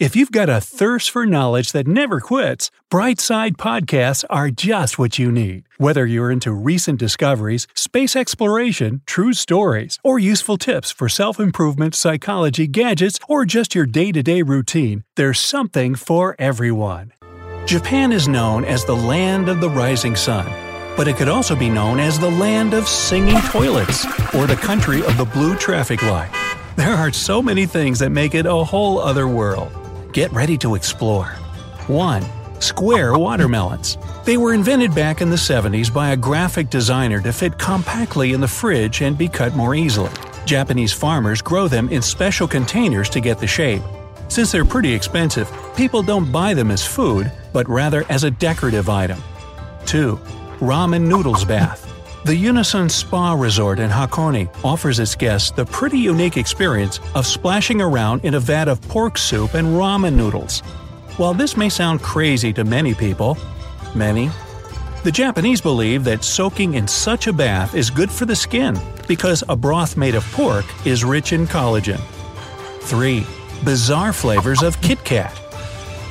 If you've got a thirst for knowledge that never quits, Brightside Podcasts are just what you need. Whether you're into recent discoveries, space exploration, true stories, or useful tips for self improvement, psychology, gadgets, or just your day to day routine, there's something for everyone. Japan is known as the land of the rising sun, but it could also be known as the land of singing toilets or the country of the blue traffic light. There are so many things that make it a whole other world. Get ready to explore. 1. Square watermelons. They were invented back in the 70s by a graphic designer to fit compactly in the fridge and be cut more easily. Japanese farmers grow them in special containers to get the shape. Since they're pretty expensive, people don't buy them as food, but rather as a decorative item. 2. Ramen Noodles Bath. The Yunessun Spa Resort in Hakone offers its guests the pretty unique experience of splashing around in a vat of pork soup and ramen noodles. While this may sound crazy to many people, many, the Japanese believe that soaking in such a bath is good for the skin because a broth made of pork is rich in collagen. 3. Bizarre flavors of Kit Kat.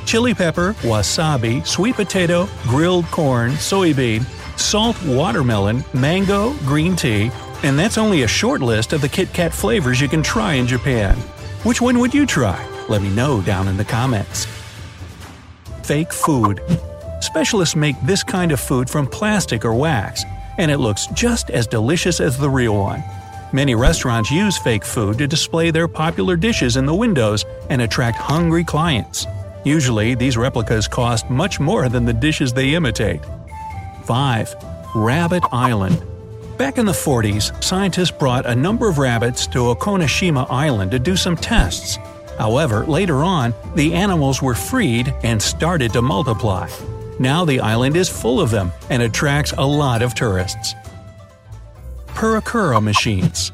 Chili pepper, wasabi, sweet potato, grilled corn, soybean, salt watermelon, mango, green tea, and that's only a short list of the Kit Kat flavors you can try in Japan. Which one would you try? Let me know down in the comments. Fake food. Specialists make this kind of food from plastic or wax, and it looks just as delicious as the real one. Many restaurants use fake food to display their popular dishes in the windows and attract hungry clients. Usually, these replicas cost much more than the dishes they imitate. 5. Rabbit Island. Back in the 40s, scientists brought a number of rabbits to Okunoshima Island to do some tests. However, later on, the animals were freed and started to multiply. Now the island is full of them and attracts a lot of tourists. Purikura machines.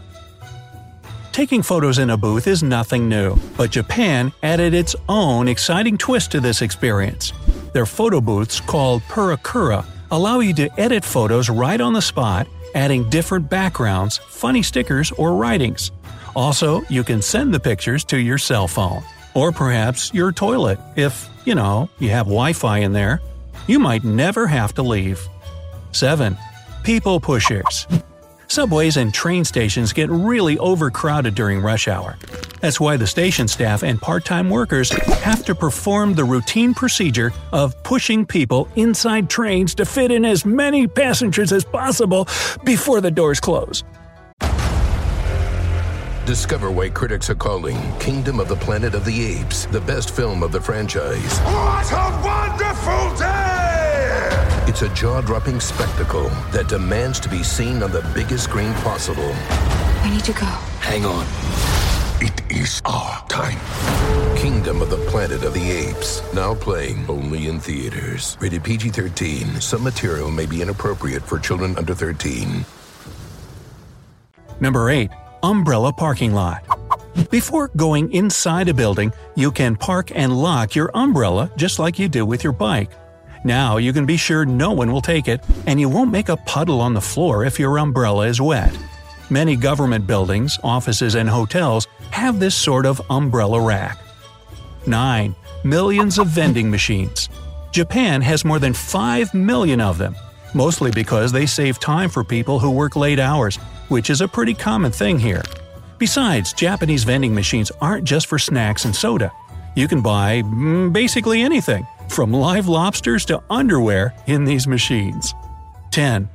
Taking photos in a booth is nothing new, but Japan added its own exciting twist to this experience. Their photo booths, called Purikura, allow you to edit photos right on the spot, adding different backgrounds, funny stickers, or writings. Also, you can send the pictures to your cell phone. Or perhaps your toilet, if, you know, you have Wi Fi in there. You might never have to leave. 7. People pushers. Subways and train stations get really overcrowded during rush hour. That's why the station staff and part time workers have to perform the routine procedure of pushing people inside trains to fit in as many passengers as possible before the doors close. Discover why critics are calling Kingdom of the Planet of the Apes the best film of the franchise. What a wonderful day! It's a jaw dropping spectacle that demands to be seen on the biggest screen possible. We need to go. Hang on. It is our time. Kingdom of the Planet of the Apes. Now playing only in theaters. Rated PG 13. Some material may be inappropriate for children under 13. Number 8. Umbrella Parking Lot. Before going inside a building, you can park and lock your umbrella just like you do with your bike. Now you can be sure no one will take it, and you won't make a puddle on the floor if your umbrella is wet. Many government buildings, offices, and hotels have this sort of umbrella rack. 9. Millions of vending machines. Japan has more than 5 million of them, mostly because they save time for people who work late hours, which is a pretty common thing here. Besides, Japanese vending machines aren't just for snacks and soda. You can buy mm, basically anything, from live lobsters to underwear, in these machines. 10.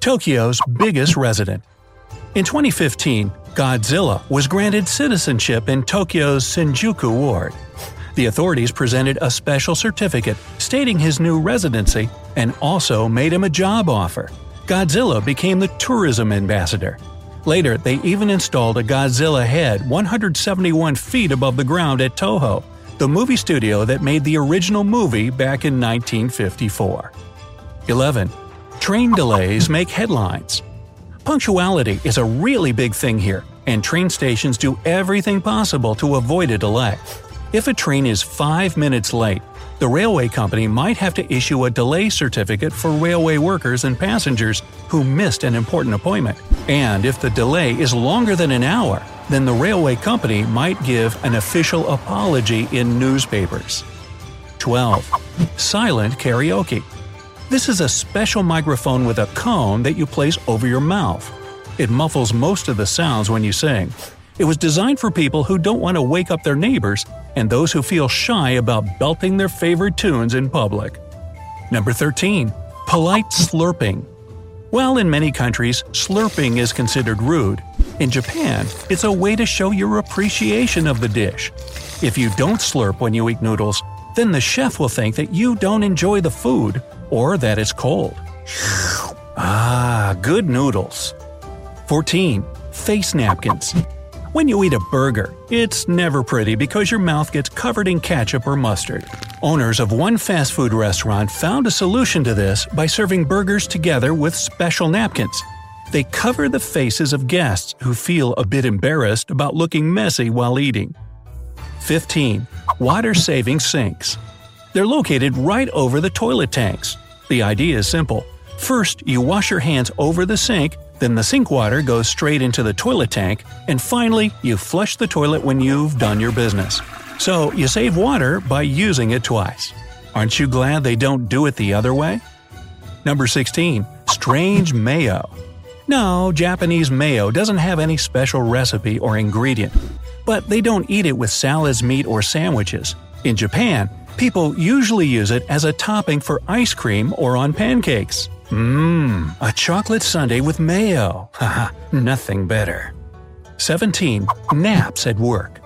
Tokyo's biggest resident. In 2015, Godzilla was granted citizenship in Tokyo's Shinjuku ward. The authorities presented a special certificate stating his new residency and also made him a job offer. Godzilla became the tourism ambassador. Later, they even installed a Godzilla head 171 feet above the ground at Toho, the movie studio that made the original movie back in 1954. 11. Train delays make headlines. Punctuality is a really big thing here, and train stations do everything possible to avoid a delay. If a train is 5 minutes late, the railway company might have to issue a delay certificate for railway workers and passengers who missed an important appointment. And if the delay is longer than an hour, then the railway company might give an official apology in newspapers. 12. Silent karaoke. This is a special microphone with a cone that you place over your mouth. It muffles most of the sounds when you sing. It was designed for people who don't want to wake up their neighbors and those who feel shy about belting their favorite tunes in public. Number 13. Polite slurping. While in many countries, slurping is considered rude, in Japan, it's a way to show your appreciation of the dish. If you don't slurp when you eat noodles, then the chef will think that you don't enjoy the food or that it's cold. ah, good noodles. 14. Face napkins. When you eat a burger, it's never pretty because your mouth gets covered in ketchup or mustard. Owners of one fast food restaurant found a solution to this by serving burgers together with special napkins. They cover the faces of guests who feel a bit embarrassed about looking messy while eating. 15. Water saving sinks. They're located right over the toilet tanks. The idea is simple. First, you wash your hands over the sink then the sink water goes straight into the toilet tank, and finally, you flush the toilet when you've done your business. So you save water by using it twice. Aren't you glad they don't do it the other way? Number 16. Strange mayo. No, Japanese mayo doesn't have any special recipe or ingredient. But they don't eat it with salads, meat, or sandwiches. In Japan, people usually use it as a topping for ice cream or on pancakes. Mmm, a chocolate sundae with mayo. Haha, nothing better. 17. Naps at work.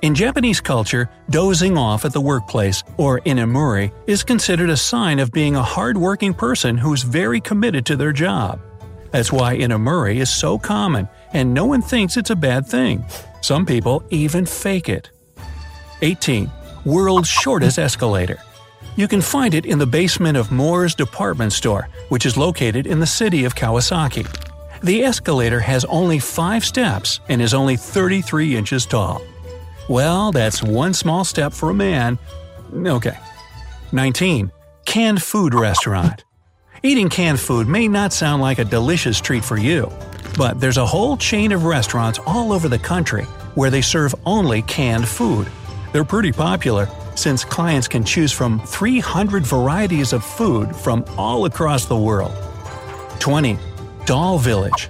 In Japanese culture, dozing off at the workplace, or inemuri, is considered a sign of being a hard-working person who's very committed to their job. That's why inemuri is so common, and no one thinks it's a bad thing. Some people even fake it. 18. World's shortest escalator. You can find it in the basement of More's department store, which is located in the city of Kawasaki. The escalator has only 5 steps and is only 33 inches tall. Well, that's one small step for a man. Okay. 19. Canned food restaurant. Eating canned food may not sound like a delicious treat for you, but there's a whole chain of restaurants all over the country where they serve only canned food. They're pretty popular since clients can choose from 300 varieties of food from all across the world. 20. Doll Village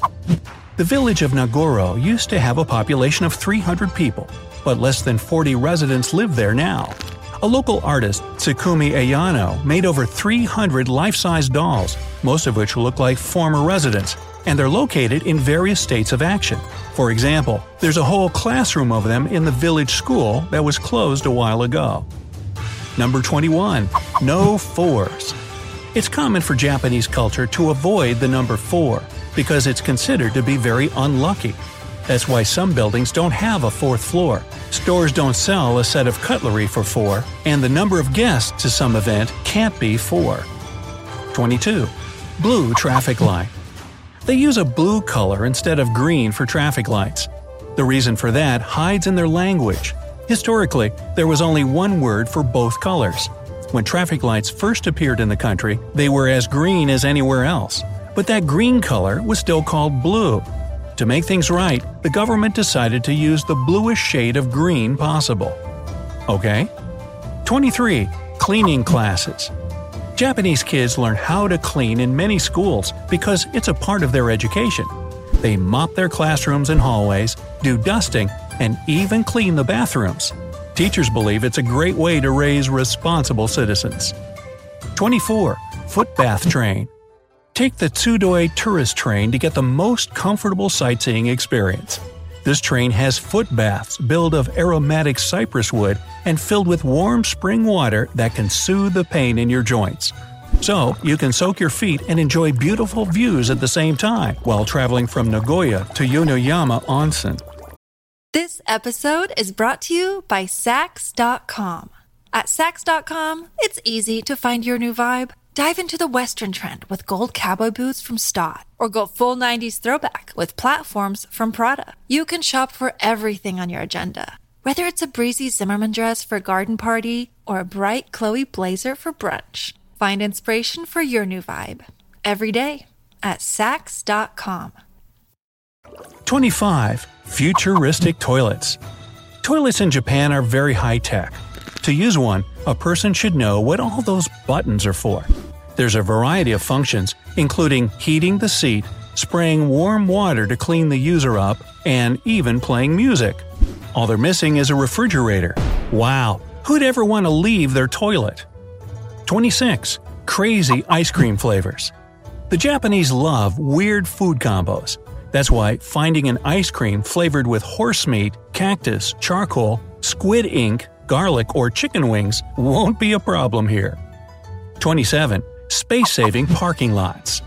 The village of Nagoro used to have a population of 300 people, but less than 40 residents live there now. A local artist, Tsukimi Ayano, made over 300 life-size dolls, most of which look like former residents, and they're located in various states of action. For example, there's a whole classroom of them in the village school that was closed a while ago. Number 21. No fours. It's common for Japanese culture to avoid the number 4 because it's considered to be very unlucky. That's why some buildings don't have a fourth floor. Stores don't sell a set of cutlery for 4, and the number of guests to some event can't be 4. 22. Blue traffic light. They use a blue color instead of green for traffic lights. The reason for that hides in their language. Historically, there was only one word for both colors. When traffic lights first appeared in the country, they were as green as anywhere else. But that green color was still called blue. To make things right, the government decided to use the bluest shade of green possible. Okay? 23. Cleaning classes. Japanese kids learn how to clean in many schools because it's a part of their education. They mop their classrooms and hallways, do dusting, and even clean the bathrooms. Teachers believe it's a great way to raise responsible citizens. 24. Foot bath Train Take the Tsudoi tourist train to get the most comfortable sightseeing experience. This train has foot baths built of aromatic cypress wood and filled with warm spring water that can soothe the pain in your joints. So, you can soak your feet and enjoy beautiful views at the same time while traveling from Nagoya to Yunoyama Onsen. This episode is brought to you by Saks.com. At Saks.com, it's easy to find your new vibe. Dive into the Western trend with gold cowboy boots from Staud, or go full 90s throwback with platforms from Prada. You can shop for everything on your agenda, whether it's a breezy Zimmermann dress for a garden party or a bright Chloe blazer for brunch. Find inspiration for your new vibe every day at Saks.com. 25. Futuristic toilets. Toilets in Japan are very high tech. To use one, a person should know what all those buttons are for. There's a variety of functions, including heating the seat, spraying warm water to clean the user up, and even playing music. All they're missing is a refrigerator. Wow, who'd ever want to leave their toilet? 26. Crazy ice cream flavors. The Japanese love weird food combos. That's why finding an ice cream flavored with horse meat, cactus, charcoal, squid ink, garlic, or chicken wings won't be a problem here. 27. Space saving parking lots.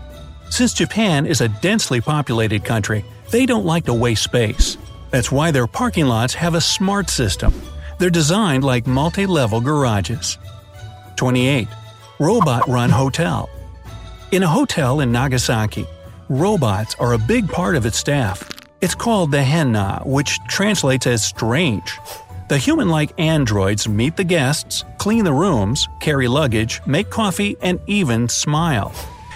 Since Japan is a densely populated country, they don't like to waste space. That's why their parking lots have a smart system. They're designed like multi level garages. 28. Robot run hotel. In a hotel in Nagasaki, robots are a big part of its staff. It's called the Henn na, which translates as strange. The human like androids meet the guests, clean the rooms, carry luggage, make coffee, and even smile.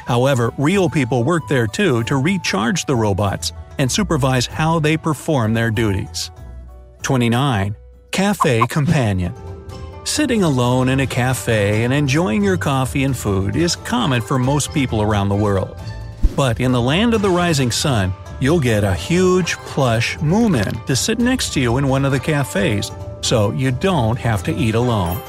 However, real people work there too to recharge the robots and supervise how they perform their duties. 29. Cafe Companion Sitting alone in a cafe and enjoying your coffee and food is common for most people around the world. But in the land of the rising sun, you'll get a huge, plush Moomin to sit next to you in one of the cafes, so you don't have to eat alone.